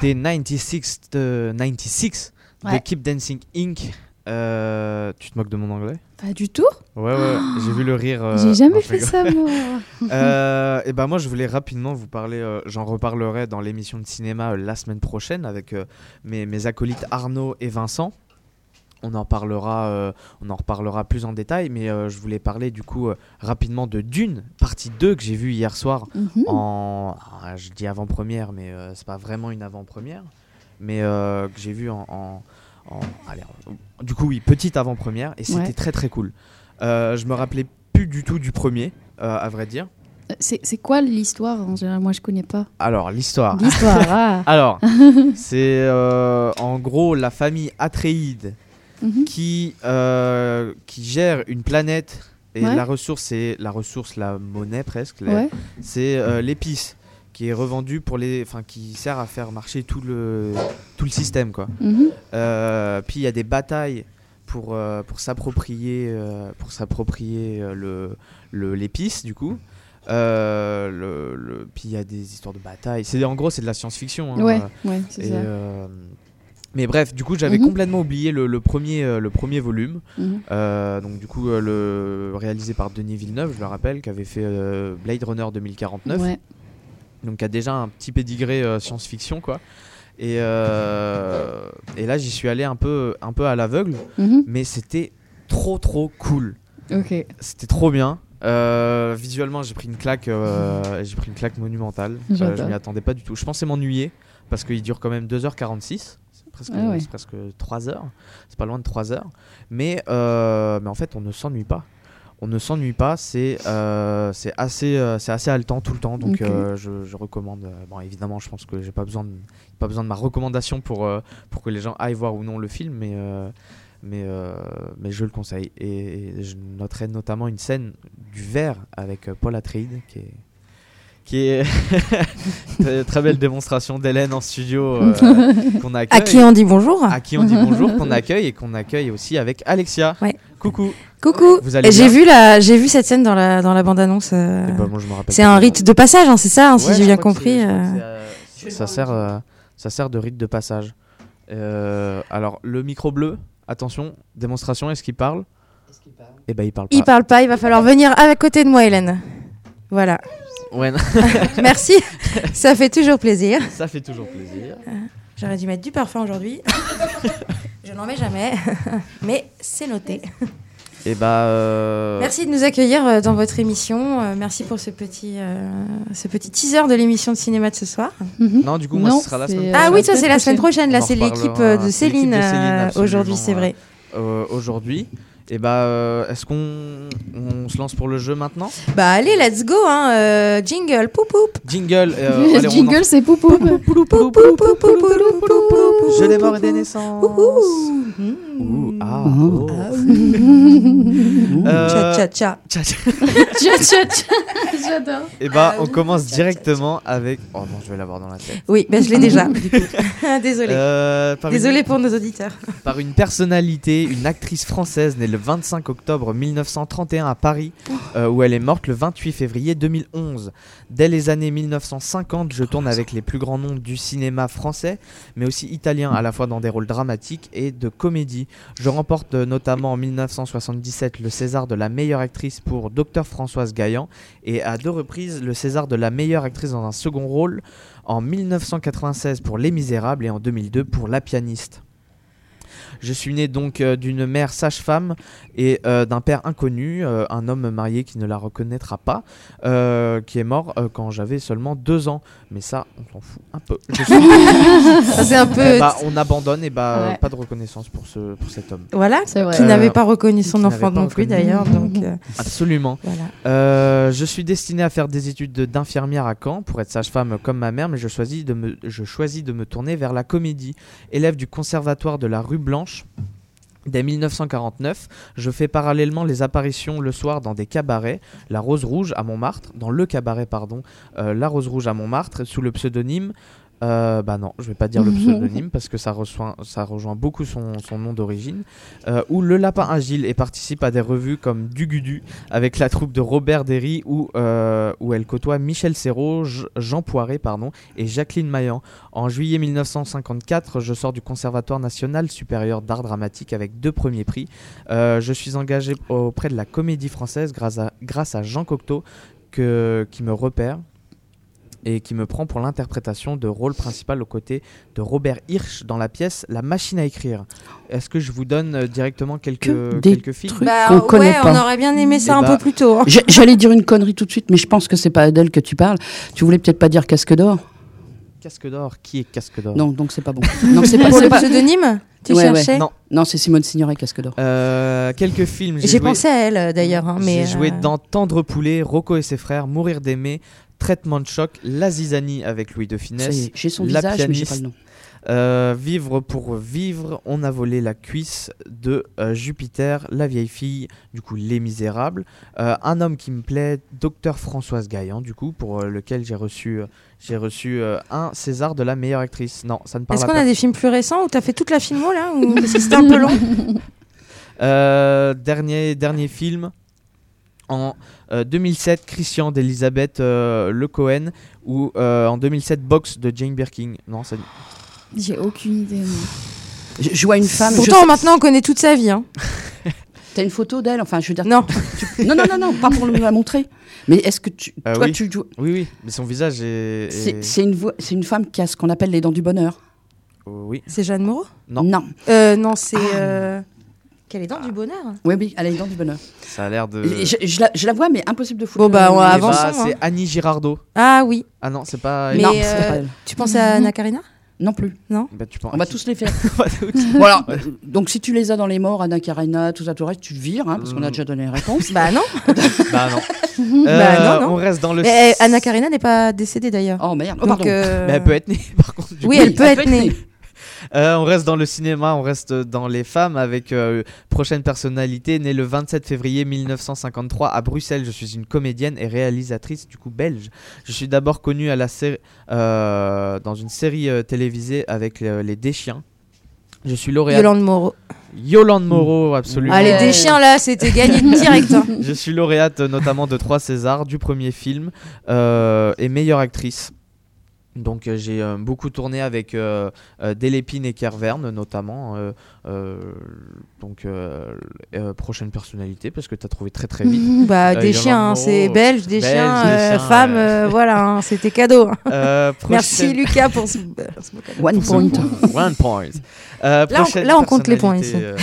D'écouter 96, euh, 96 de
Ouais.
Keep Dancing Inc. Euh, tu te moques de mon anglais?
Pas du tout.
Ouais, ouais, j'ai vu le rire. euh,
J'ai jamais fait ça, moi.
Euh, et ben moi je voulais rapidement vous parler, j'en reparlerai dans l'émission de cinéma la semaine prochaine avec mes, mes acolytes Arnaud et Vincent. On en parlera, euh, on en reparlera plus en détail, mais euh, je voulais parler du coup euh, rapidement de Dune, partie 2 que j'ai vue hier soir
Mhm.
en, ah, je dis avant-première, mais c'est pas vraiment une avant-première, mais que j'ai vu en, en- en- allez, du coup oui, petite avant-première, et c'était
Ouais.
très très cool. Je me rappelais plus du tout du premier, à vrai dire.
C'est c'est quoi l'histoire en général? Moi, je connais pas.
Alors l'histoire.
L'histoire, ah.
Alors, c'est euh, en gros la famille Atréide
Mhm.
qui, euh, qui gère une planète et
Ouais.
la ressource, c'est la ressource, la monnaie presque.
Ouais.
C'est euh, l'épice qui est revendue pour les, enfin qui sert à faire marcher tout le tout le système quoi.
Mhm.
Euh, puis il y a des batailles pour pour s'approprier pour s'approprier le le- l'épice du coup. Euh, le, le- puis il y a des histoires de batailles. C'est en gros c'est de la science-fiction. hein,
Ouais,
euh,
ouais, c'est ça.
euh, mais bref, du coup, j'avais
Mhm.
complètement oublié le, le premier, euh, le premier volume.
Mhm.
Euh, donc, du coup, euh, le, réalisé par Denis Villeneuve, je le rappelle, qui avait fait euh, Blade Runner 2049.
Ouais.
Donc, qui a déjà un petit pédigré euh, science-fiction, quoi. Et, et là, j'y suis allé un peu, un peu à l'aveugle,
Mhm.
mais c'était trop, trop cool. C'était trop bien. Visuellement, j'ai pris une claque, j'ai pris une claque monumentale. Je m'y attendais pas du tout. Je pensais m'ennuyer parce qu'il dure quand même 2h46. C'est presque,
Ah ouais.
c'est presque 3 heures. C'est pas loin de 3 heures. Mais, euh, mais en fait, on ne s'ennuie pas. On ne s'ennuie pas. C'est euh, c'est assez, euh, c'est assez haletant tout le temps. Donc, je, je recommande. bon, évidemment, je pense que j'ai pas besoin de, pas besoin de ma recommandation pour, pour que les gens aillent voir ou non le film. Mais. mais, euh, mais je le conseille. Et, et je noterai notamment une scène du verre avec Paul Atreides qui est, qui est très, très belle démonstration d'Hélène en studio euh, qu'on accueille.
À qui on dit bonjour
À qui on dit bonjour, qu'on accueille et qu'on accueille aussi avec Alexia.
Ouais.
Coucou.
Coucou.
Vous allez
J'ai vu la, j'ai vu cette scène dans la dans la bande annonce.
Eh moi, je me rappelle
c'est un rite de passage, hein, c'est ça, hein, si j'ai bien compris. euh.
euh, ça sert, euh, ça sert de rite de passage. Euh, alors le micro bleu, attention, démonstration. Est-ce qu'il parle? Eh ben il parle pas.
Il parle pas, il va falloir venir à côté de moi, Hélène. Voilà.
Ouais, non.
Merci, ça fait toujours plaisir.
ça fait toujours plaisir.
J'aurais dû mettre du parfum aujourd'hui. Je n'en mets jamais, mais c'est noté.
Et bah. euh,
Merci de nous accueillir euh, dans votre émission. Euh, Merci pour ce petit, euh, ce petit teaser de l'émission de cinéma de ce soir.
Mhm.
Non, du coup, moi,
Non,
ce sera la semaine
euh,
Ah oui, ça
semaine
c'est la semaine prochaine. Là, c'est l'équipe euh, de Céline, euh, aujourd'hui, c'est vrai.
euh, aujourd'hui. Et bah, euh, est-ce qu'on on se lance pour le jeu maintenant
Bah allez, let's go, hein. euh, jingle, poup poup.
Jingle. euh, allez,
Jingle, c'est poupou.
en- Je l'ai mort et des naissances. Ouh, ah, oh. Euh,
Tcha tcha tcha.
tcha, tcha.
Tcha, tcha, tcha. J'adore.
Et bah,
Ah
on commence
Tcha, tcha,
directement avec. Oh non, je vais l'avoir dans la tête.
Oui, bah, je l'ai déjà. du coup. Désolée.
Euh, une,
pour nos auditeurs.
par une personnalité, une actrice française née le 25 octobre 1931 à Paris, euh, où elle est morte le 28 février 2011. Dès les années 1950, je tourne avec les plus grands noms du cinéma français, mais aussi italien, à la fois dans des rôles dramatiques et de comédie. Je remporte euh, notamment en 1977 le César de la meilleure actrice pour Docteur Françoise Gaillan et à deux reprises le César de la meilleure actrice dans un second rôle en 1996 pour Les Misérables et en 2002 pour La pianiste. Je suis né donc euh, d'une mère sage-femme et euh, d'un père inconnu, euh, un homme marié qui ne la reconnaîtra pas, euh, qui est mort euh, quand j'avais seulement deux ans. Mais ça, on s'en fout un peu.
Ça c'est un peu.
Eh bah, on abandonne et bah
Ouais.
pas de reconnaissance pour ce pour cet homme.
Voilà.
C'est vrai.
Qui
Euh,
n'avait pas reconnu son enfant non plus d'ailleurs. Donc euh,
Absolument.
voilà.
Euh, je suis destiné à faire des études de- d'infirmière à Caen pour être sage-femme comme ma mère, mais je choisis, de me, je choisis de me tourner vers la comédie. Élève du conservatoire de la rue Blanche. Dès 1949, je fais parallèlement les apparitions le soir dans des cabarets, La Rose Rouge à Montmartre, dans le cabaret pardon, euh, La Rose Rouge à Montmartre, sous le pseudonyme Euh, bah non, je vais pas dire le pseudonyme parce que ça, rejoint, ça rejoint beaucoup son, son nom d'origine. Euh, où le lapin agile et participe à des revues comme Dugudu avec la troupe de Robert Derry où, euh, où elle côtoie Michel Serrault, Jean Poiret pardon, et Jacqueline Maillan. En juillet 1954, je sors du Conservatoire national supérieur d'art dramatique avec deux premiers prix. Euh, je suis engagé auprès de la Comédie française grâce à, grâce à Jean Cocteau que, qui me repère et qui me prend pour l'interprétation de rôle principal aux côtés de Robert Hirsch dans la pièce La machine à écrire. Est-ce que je vous donne euh, directement quelques,
Que des
quelques films
trucs
Bah
qu'on connaît
ouais,
pas.
on aurait bien aimé ça
Eh
un
bah,
peu plus tôt. hein.
J'allais dire une connerie tout de suite, mais je pense que c'est pas d'elle que tu parles. Tu voulais peut-être pas dire casque d'or
Casque d'or, qui est Casque d'or?
Non, donc c'est pas bon. Non, c'est pas.
Le
pas-
pseudonyme, tu
Ouais, ouais.
cherchais
Non.
Non, c'est Simone Signoret, casque d'or.
Euh, quelques films.
J'ai
joué-
pensé à elle euh, d'ailleurs, hein, mais
J'ai joué dans Tendre Poulet, Rocco et ses frères, Mourir d'aimer, Traitement de choc, La Zizanie avec Louis de
est, J'ai son
La
visage, mais j'ai pas
pianiste.
le nom.
Euh, vivre pour vivre, on a volé la cuisse de euh, Jupiter, la vieille fille, du coup Les Misérables, Euh, un homme qui me plaît, Docteur Françoise Gaillan, du coup pour euh, lequel j'ai reçu, euh, j'ai reçu euh, un César de la meilleure actrice. Non, ça ne parle
Est-ce qu'on a des films plus récents où t'as fait toute la filmo là ou parce que c'était un peu long?
Euh, dernier dernier film. En euh, 2007, Christian d'Elisabeth euh, Le Cohen ou euh, en 2007, Box de Jane Birkin. Non, ça.
J'ai aucune idée. moi.
Je, je vois une femme.
Pourtant maintenant on connaît toute sa vie. Hein.
T'as une photo d'elle Enfin, je veux dire.
Non.
tu- non, non, non, non, pas pour nous la montrer. Mais est-ce que tu,
Euh,
toi,
oui.
tu joues
Oui, oui, mais son visage est. est-
C'est une, voix- c'est une femme qui a ce qu'on appelle les dents du bonheur.
Oui.
C'est Jeanne Moreau?
Non.
Non.
euh, Non, c'est
Ah.
Quelle est dans du bonheur
Oui, oui, elle les dents du bonheur.
Ça a l'air de.
Je, je la, je la vois, mais impossible de foutre.
Bon, bah, on
Eh bah,
avançons,
c'est
hein.
Annie Girardot.
Ah oui.
Ah non, c'est pas.
Mais
Non,
euh,
c'est pas elle.
tu penses à Anna Karina
Non plus.
Non?
Bah, tu penses-
On va tous les faire. Voilà. Donc, si tu les as dans les morts, Anna Karina, tout ça, tout le reste, tu le vires, hein, parce qu'on a
Mm.
déjà donné les réponses.
Bah non.
bah non.
Bah,
Euh,
non, non.
On reste dans le.
Mais, euh, Anna Karina n'est pas décédée d'ailleurs.
Oh merde. Oh,
Donc, euh,
Mais elle peut être née, par contre. du
Oui,
coup.
elle peut être née.
Euh, on reste dans le cinéma, on reste dans les femmes avec euh, prochaine personnalité née le 27 février 1953 à Bruxelles. Je suis une comédienne et réalisatrice du coup belge. Je suis d'abord connue à la série, euh, dans une série euh, télévisée avec euh, les Deschiens. Je suis lauréate.
Yolande Moreau.
Yolande Moreau, absolument.
Allez,
Ouais.
des chiens là, c'était gagné direct. hein.
Je suis lauréate notamment de trois Césars du premier film euh, et meilleure actrice. Donc euh, j'ai euh, beaucoup tourné avec euh, euh, Delépine et Kerverne notamment. euh, euh, donc euh, euh, prochaine personnalité parce que tu as trouvé très très vite.
Bah,
Euh,
des chiens, hein, c'est belge, des
belge,
chiens,
des
euh,
chiens,
femmes, voilà, hein, c'était cadeau. Merci Lucas pour ce.
One point.
One point. Euh,
Là, on-
prochaine
là, on compte les points
euh,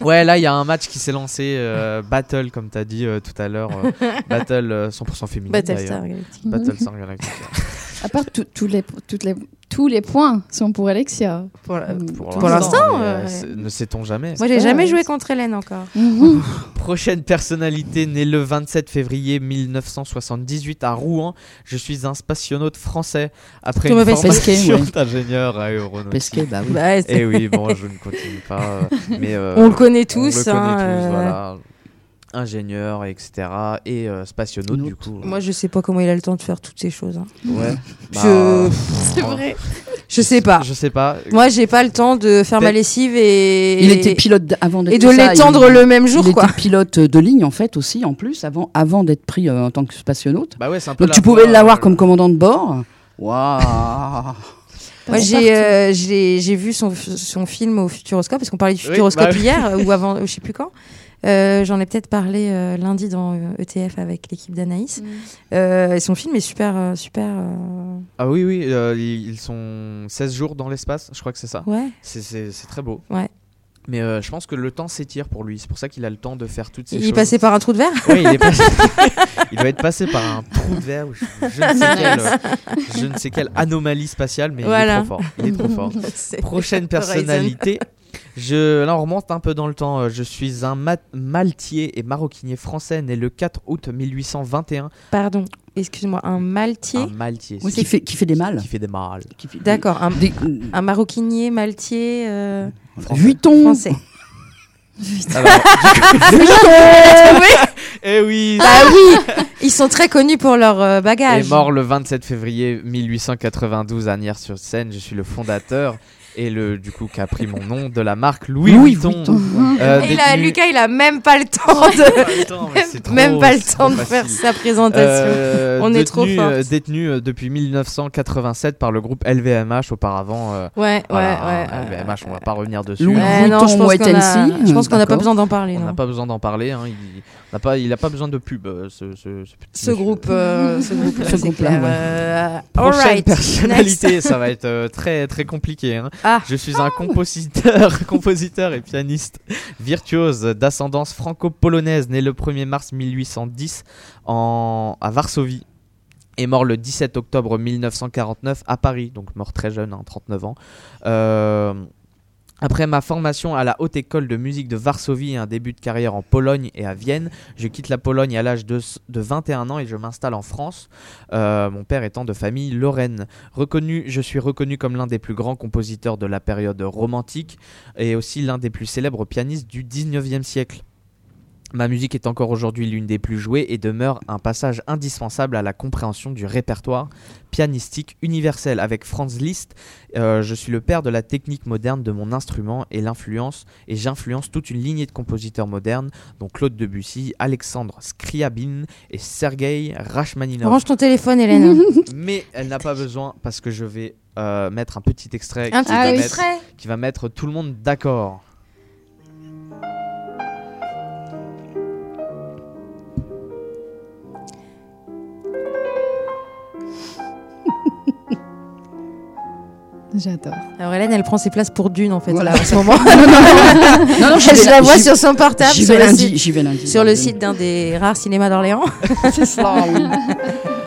ouais, là, il y a un match qui s'est lancé. euh, battle, comme tu as dit euh, tout à l'heure. euh, battle euh, 100% féminin.
Battlestar
d'ailleurs.
Galactica.
Galactica.
À part tout- tous les, toutes les, tous les points sont pour Alexia.
Pour,
Mm.
Pour l'instant, euh,
ne sait-on jamais.
Moi, j'ai jamais joué contre Hélène encore.
Mhm.
Prochaine personnalité née le 27 février 1978 à Rouen. Je suis un spationaute français après
Thomas
une formation d'ingénieur aéronautique.
Pesquet, bah oui.
Bah, c'est-
Et oui, bon, je ne continue pas. euh, mais euh,
On le connaît
on le
tous,
connaît
hein,
tous,
euh.
voilà. Ingénieur, etc. Et euh, spationaute, du coup.
Moi, je sais pas comment il a le temps de faire toutes ces choses. hein.
Ouais.
Je...
Bah,
C'est vrai.
je sais pas.
Je sais pas.
Moi, j'ai pas le temps de faire ma lessive et.
Il était pilote avant d'être
Et de l'étendre
il-
le même jour,
il
quoi.
était pilote de ligne en fait aussi en plus avant avant d'être pris euh, en tant que spationaute.
Bah ouais, c'est un peu
Donc tu pouvais l'avoir
euh,
comme commandant de bord. Waouh.
Moi, j'ai euh, j'ai j'ai vu son, son film au Futuroscope, parce qu'on parlait du
Oui,
Futuroscope
bah
hier, ou avant, je sais plus quand. Euh, J'en ai peut-être parlé euh, lundi dans euh, ETF avec l'équipe d'Anaïs. Euh, et son film est super, euh, super. euh,
Ah oui, oui, euh, ils ils sont 16 jours dans l'espace, je crois que c'est ça.
Ouais.
C'est- C'est c'est très beau.
Ouais.
Mais euh, je pense que le temps s'étire pour lui. C'est pour ça qu'il a le temps de faire toutes ces
Il
choses.
est passé par un trou de verre
Oui, il, est passé- il doit être passé par un trou de verre ou je, je ne sais quelle, je ne sais quelle anomalie spatiale, mais il est trop fort. Il est trop fort. Prochaine
Horizon.
personnalité. Je, là, on remonte un peu dans le temps. Euh, Je suis un mat- maltier et maroquinier français né le 4 août 1821.
Pardon, excuse-moi, un maltier
Un maltier.
Oui,
c'est-
qui fait qui fait des mâles.
qui fait des mâles.
Qui fait des-
D'accord, un,
des-
un maroquinier, maltier, euh,
Vuitton.
français.
Alors, Eh oui
Bah oui Ils sont très connus pour leur euh,
est
bagage.
mort le 27 février 1892 à Nières-sur-Seine. Je suis le fondateur et le du coup qui a pris mon nom de la marque Louis,
Louis
Vuitton.
Vuitton.
Euh,
Et là,
détenu-
Lucas, il a même pas le temps de. Même pas le temps de faire sa présentation.
Euh,
On est trop
détenu,
fortes.
euh, détenu euh, depuis 1987 par le groupe LVMH auparavant. euh,
Ouais,
voilà,
ouais, ouais.
hein,
ouais.
LVMH, on va pas revenir dessus.
Louis.
Ouais, non, je
Vuitton,
pense
White
qu'on a- n'a pas besoin d'en parler.
On n'a pas besoin d'en parler. Hein, il n'a pas, il a pas besoin de pub. euh, ce, ce, ce petit
Ce
monsieur.
groupe, euh, ce groupe,
Ce groupe-là, ouais.
Euh,
Prochaine personnalité,
next.
ça va être euh, très très compliqué. hein.
Ah.
Je suis un compositeur, compositeur et pianiste virtuose d'ascendance franco-polonaise, né le 1er mars 1810 en... à Varsovie. Et mort le 17 octobre 1949 à Paris, donc mort très jeune, hein, 39 ans. Euh, Après ma formation à la Haute École de musique de Varsovie et un début de carrière en Pologne et à Vienne, je quitte la Pologne à l'âge de, de 21 ans et je m'installe en France, euh, mon père étant de famille lorraine. Reconnu, je suis reconnu comme l'un des plus grands compositeurs de la période romantique et aussi l'un des plus célèbres pianistes du 19e siècle. Ma musique est encore aujourd'hui l'une des plus jouées et demeure un passage indispensable à la compréhension du répertoire pianistique universel. Avec Franz Liszt, euh, je suis le père de la technique moderne de mon instrument et l'influence et j'influence toute une lignée de compositeurs modernes, dont Claude Debussy, Alexandre Scriabine et Sergei Rachmaninov.
Range ton téléphone, Hélène.
Mais elle n'a pas besoin parce que je vais euh, mettre un petit extrait,
Un
qui,
petit
va
extrait
mettre, qui va mettre tout le monde d'accord.
J'adore.
Alors Hélène, elle prend ses places pour Dune en fait
Voilà.
là, en ce moment.
Non, non,
je la vois sur son portable
J'y vais vais lundi.
sur le site d'un des rares cinémas d'Orléans.
C'est ça, oui.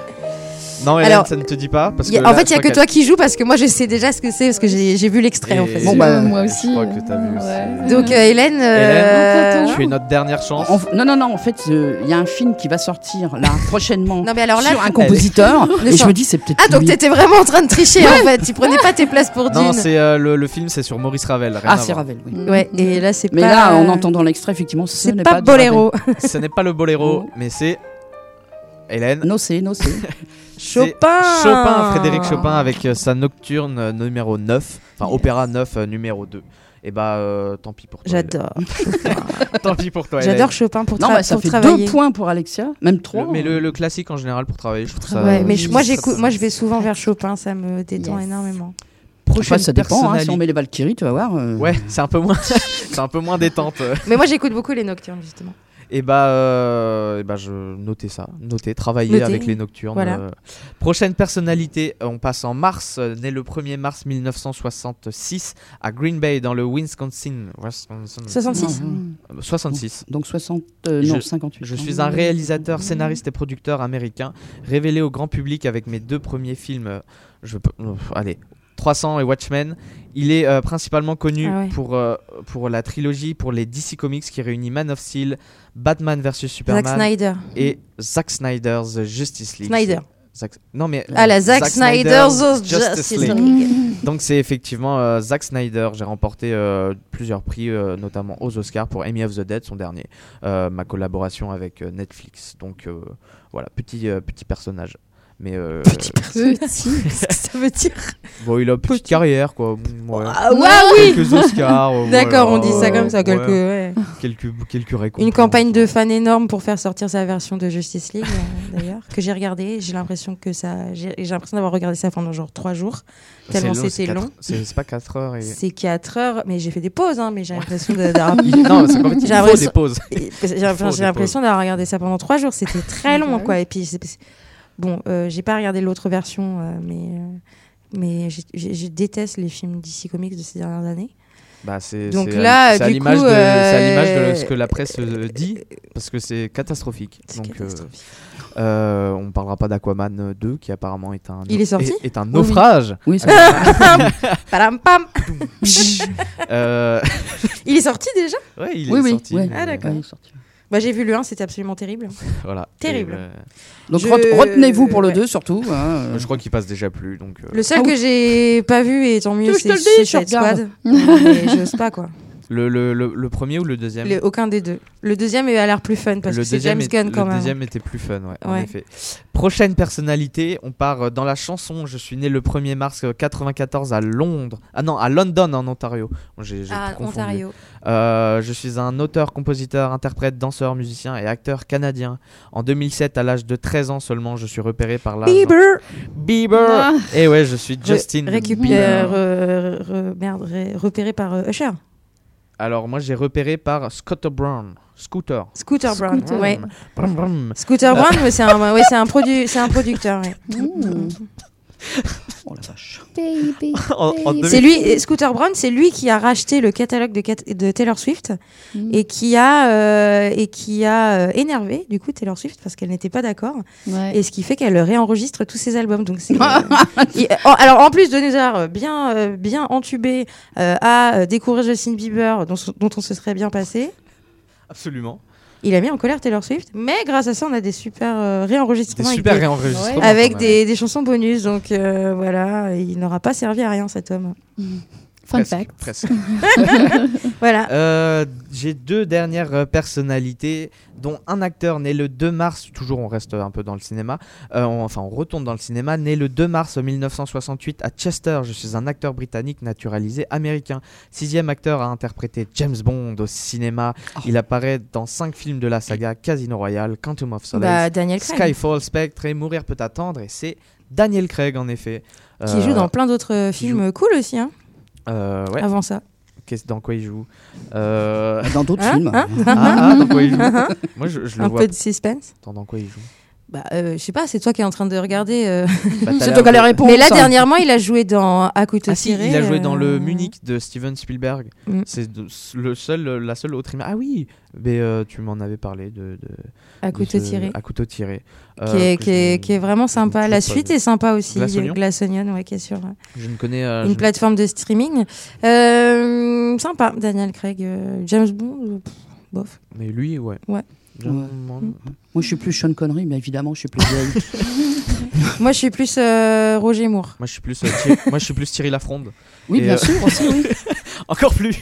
Non, Hélène,
Alors,
ça ne te dit pas parce
Il y a-
que
en
là,
fait, il y a
je
que toi qui joues parce que moi je sais déjà ce que c'est parce que j'ai vu l'extrait en fait.
Bon, bah,
moi
Je
aussi.
crois que t'as vu aussi.
Donc euh, Hélène, euh,
Hélène, tu es notre dernière chance.
Non, non, non, en fait, euh, il y a un film qui va sortir là prochainement
Non mais alors là,
sur un
tu-
compositeur. Et je me dis, c'est peut-être.
ah donc t'étais vraiment en train de tricher en fait. Tu prenais pas tes places pour
Non,
Dune.
c'est euh, le, le film, c'est sur Maurice Ravel. rien
Ah, c'est. Ravel, oui.
Ouais. Et là c'est
Mais
pas.
là, en entendant l'extrait, effectivement, ce n'est
pas. Boléro.
Ce n'est pas le boléro,
Oh.
mais c'est Hélène.
No, c'est, no, c'est.
C'est
Chopin.
Chopin, Frédéric Chopin avec euh, sa nocturne euh, numéro 9, enfin
Yes.
opéra 9 euh, numéro 2. Et bah euh, tant pis pour toi.
J'adore.
Tant pis pour toi.
J'adore Chopin pour,
Non,
tra-
bah, ça
pour
fait
travailler.
deux points pour Alexia, même trois.
Le- mais le, le classique en général pour travailler, je trouve ça.
Ouais, mais moi j'écoute, moi je vais souvent vers Chopin, ça me détend
Yes.
énormément.
Enfin, ça dépend. hein, si on met les Valkyries, tu vas voir. euh,
Ouais, c'est un peu moins, c'est un peu moins détente.
Mais moi j'écoute beaucoup les nocturnes justement.
Et bah, euh, et bah, je notais ça, noter, travailler
Noter.
avec les nocturnes.
Voilà.
euh. Prochaine personnalité, on passe en mars, né le 1er mars 1966 à Green Bay dans le Wisconsin. Wisconsin.
66.
non, non.
Euh, 66.
Donc 60, euh,
Je-
non, 58.
Je suis un réalisateur, scénariste et producteur américain, révélé au grand public avec mes deux premiers films. Je peux, allez, 300 et Watchmen. Il est euh, principalement connu
Ah ouais.
pour, euh, pour la trilogie pour les DC Comics qui réunit Man of Steel, Batman vs Superman
Zack Snyder.
et Zack Snyder's Justice League.
Snyder.
Zack- Non mais
Ah la Zack, Snyder's Justice League.
donc c'est effectivement euh, Zack Snyder. J'ai remporté euh, plusieurs prix, euh, notamment aux Oscars pour Amy of the Dead, son dernier, ma collaboration avec Netflix. Donc voilà, petit petit personnage. Mais euh,
Petit Qu'est-ce que ça veut dire
bon, il a une petite
Petit.
carrière quoi. Ouais.
Ah ouais, oui.
Quelques Oscars. euh,
D'accord,
voilà,
on dit ça comme ça, quelques. ouais.
quelques quelques récompenses.
Une campagne de fans énorme pour faire sortir sa version de Justice League, euh, d'ailleurs, que j'ai regardé. J'ai l'impression que ça, j'ai j'ai l'impression d'avoir regardé ça pendant genre trois jours,
C'est
tellement c'était
quatre-
long.
C'est c'est pas 4 heures. Et...
C'est 4 heures, mais j'ai fait des pauses, hein, mais j'ai l'impression d'avoir.
non, c'est qu'en fait, il
J'ai
faut des pauses.
J'ai l'impression
faut
j'ai
des
l'impression d'avoir regardé ça pendant trois jours. C'était très long, quoi. Et puis, c'est- c'est- bon, euh, j'ai pas regardé l'autre version, euh, mais, euh, mais je déteste les films DC Comics de ces dernières années.
Bah, c'est
Donc là,
c'est à
du
l'image
coup,
de, c'est à l'image
euh,
de ce que la presse dit parce que c'est catastrophique.
C'est
Donc
catastrophique.
euh, on parlera pas d'Aquaman 2 qui apparemment est un
Il est sorti
est, est un naufrage.
Oui,
pam.
Euh,
Il est sorti déjà?
Ouais, il est
Oui, oui,
sorti.
ouais.
Ah, d'accord.
Ouais, il est sorti.
Bah, J'ai vu le 1, c'était absolument terrible.
Voilà.
Terrible.
Et,
Donc
Je-
re- retenez-vous pour le
ouais.
2 surtout. hein, euh.
je crois qu'il passe déjà plus donc. euh,
Le seul
Ah oui.
que j'ai pas vu, et tant mieux, c'est
te le dise,
Suicide. Squad. J'ose pas, quoi.
Le, le, le, le premier ou le deuxième
Le- aucun des deux. Le deuxième a l'air plus fun parce
le
que c'est James Gunn quand
le
même.
deuxième était plus fun, ouais, en effet. Prochaine personnalité, on part euh, dans la chanson. Je suis né le 1er mars euh, 94 à Londres. Ah non, à London en Ontario. J'ai-
Ah. Ontario.
Euh, je suis un auteur, compositeur, interprète, danseur, musicien et acteur canadien. En 2007, à l'âge de 13 ans seulement, je suis repéré par la
Bieber
Bieber.
Ah.
Et ouais, je suis Justin Bieber.
euh, re- merde, ré- repéré par euh, Usher.
Alors moi, j'ai repéré par Scooter Brown. Scooter.
Scooter Brown.
Scooter.
Ouais.
Brum, brum.
Scooter Brown, mais c'est un, ouais, c'est un, produ- c'est un producteur. ouais.
Mmh.
Oh la vache.
Baby, baby.
C'est lui, et Scooter Brown, c'est lui qui a racheté le catalogue de, Cat- de Taylor Swift
Mm.
et qui a euh, et qui a euh, énervé du coup Taylor Swift parce qu'elle n'était pas d'accord
Ouais.
et ce qui fait qu'elle réenregistre tous ses albums. Donc Il- en- alors en plus de nous avoir bien euh, bien entubé euh, à euh, découvrir Justin Bieber dont, dont on se serait bien passé.
Absolument.
Il a mis en colère Taylor Swift, mais grâce à ça, on a des super euh,
Des
réenregistrements avec
super
des-
réenregistrements.
avec
quand même.
des, des chansons bonus. Donc euh, voilà, il n'aura pas servi à rien cet homme.
Fun
Presque,
fact.
presque.
Voilà.
Euh, J'ai deux dernières euh, personnalités, dont un acteur né le 2 mars, toujours on reste un peu dans le cinéma, euh, on- enfin on retourne dans le cinéma, né le 2 mars 1968 à Chester. Je suis un acteur britannique naturalisé américain. Sixième acteur à interpréter James Bond au cinéma. Il apparaît dans cinq films de la saga Casino Royale, Quantum of Solace,
Bah, Daniel
Skyfall, Spectre et Mourir peut attendre. Et c'est Daniel Craig en effet.
qui
Euh,
joue dans plein d'autres films cool aussi, hein,
euh, ouais.
avant ça.
Qu'est-ce- dans quoi il joue? Euh,
Dans d'autres
Hein
films.
Hein
Ah, ah, dans quoi il joue? Moi, je, je le
Un
vois.
peu de suspense.
Attends, dans quoi il joue?
Bah, euh, je sais pas, c'est toi qui es en train de regarder. euh.
Bah,
C'est toi qui as réponse.
Mais là, dernièrement, il a joué dans À couteau
Ah si, il a joué dans
euh,
le Munich de Steven Spielberg.
Mm.
C'est le seul, la seule autre image. Ah oui, mais euh, tu m'en avais parlé de, de-
À
de
couteau
ce-
tiré.
À couteau tiré.
Qui
Euh,
est,
que
qui, est,
je-
qui est vraiment sympa. La suite
pas-
est sympa aussi.
Glass Onion
Glass Onion, ouais, qui est sur euh,
Je ne connais. euh,
une
je-
plateforme de streaming. Euh, sympa, Daniel Craig. euh, James Bond, euh, pff, bof.
Mais lui, ouais.
Ouais.
Ouais.
moi-
je suis plus Sean Connery, mais évidemment, je suis plus vieille.
Moi, je suis plus euh, Roger Moore.
Moi, je suis plus. euh, Thierry- moi, je suis plus Thierry Lafronde.
Oui,
Et,
bien
euh,
sûr, aussi, oui.
Encore plus.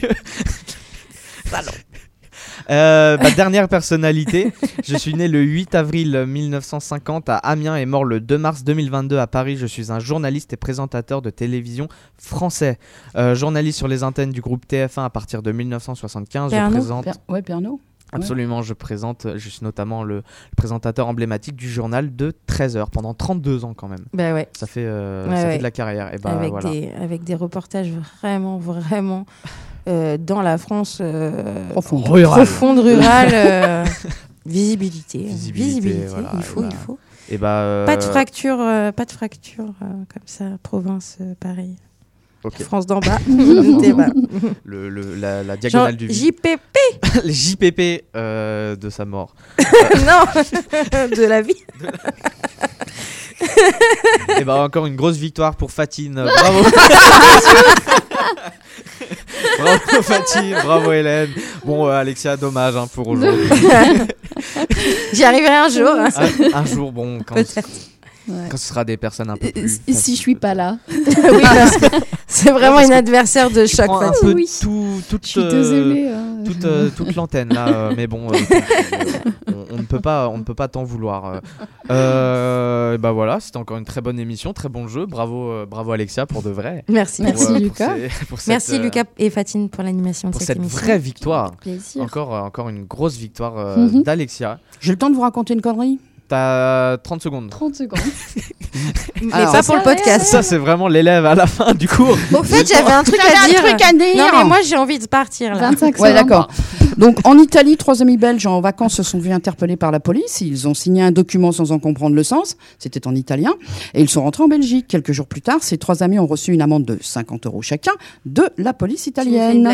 Euh, bah, dernière personnalité, je suis né le 8 avril 1950 à Amiens et mort le 2 mars 2022 à Paris. Je suis un journaliste et présentateur de télévision français. Euh, journaliste sur les antennes du groupe TF1 à partir de 1975.
Pernod
je présente
Per- Ouais, Pernod.
Absolument, je présente, je suis notamment le, le présentateur emblématique du journal de 13 heures pendant 32 ans quand même.
Bah ouais.
Ça fait, euh,
Ouais,
ça
ouais.
fait de la carrière. Et bah
avec,
voilà.
des, avec des reportages vraiment, vraiment euh, dans la France euh,
Profonde.
profonde, rurale. euh, visibilité.
Visibilité,
Visibilité,
voilà,
il faut,
bah,
il faut.
Et bah, euh,
Pas de fracture, euh, pas de fracture euh, comme ça, province, euh, France d'en bas.
Le, le- la, la
Genre
diagonale du vide.
JPP
Les JPP euh, de sa mort.
Non De la vie.
Et bah encore une grosse victoire pour Fatine. Bravo. bravo Fatine, bravo Hélène. Bon euh, Alexia, dommage hein, pour aujourd'hui.
J'y arriverai un jour. hein.
un, un jour, bon, quand.
Ouais.
quand ce sera des personnes un peu plus.
si je suis pas là,
oui, c'est vraiment une adversaire de choc.
un peu
Oui.
tout, toute, euh,
désolée. hein.
toute, euh, toute l'antenne là, euh, mais bon, euh, on, on ne peut pas, on ne peut pas t'en vouloir. et bah voilà, c'était encore une très bonne émission, très bon jeu. Bravo, euh, bravo Alexia pour de vrai.
Merci.
Merci,
Pour, euh,
Lucas.
ces- pour cette,
Merci
euh,
Lucas et Fatine pour l'animation de
pour
cette,
cette
émission.
vraie victoire. Encore, euh, encore une grosse victoire euh,
Mhm.
d'Alexia.
J'ai le temps de vous raconter une connerie?
T'as 30 secondes.
30 secondes.
Mais
Alors,
pas pour le podcast.
Ça, c'est vraiment l'élève à la fin du cours.
Au fait, j'avais un truc à
un
dire.
truc à dire.
Non, mais moi, j'ai envie de partir là.
25
Ouais,
secondes.
d'accord. Donc, en Italie, trois amis belges en vacances se sont vus interpellés par la police. Ils ont signé un document sans en comprendre le sens. C'était en italien. Et ils sont rentrés en Belgique. Quelques jours plus tard, ces trois amis ont reçu une amende de 50 euros chacun de la police italienne.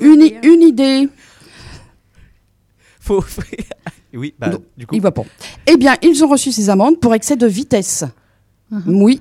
Une,
délire
une idée.
Faut... oui, bah,
Donc,
du coup.
Il va pas. Eh bien, ils ont reçu ces amendes pour excès de vitesse.
Mhm.
Oui,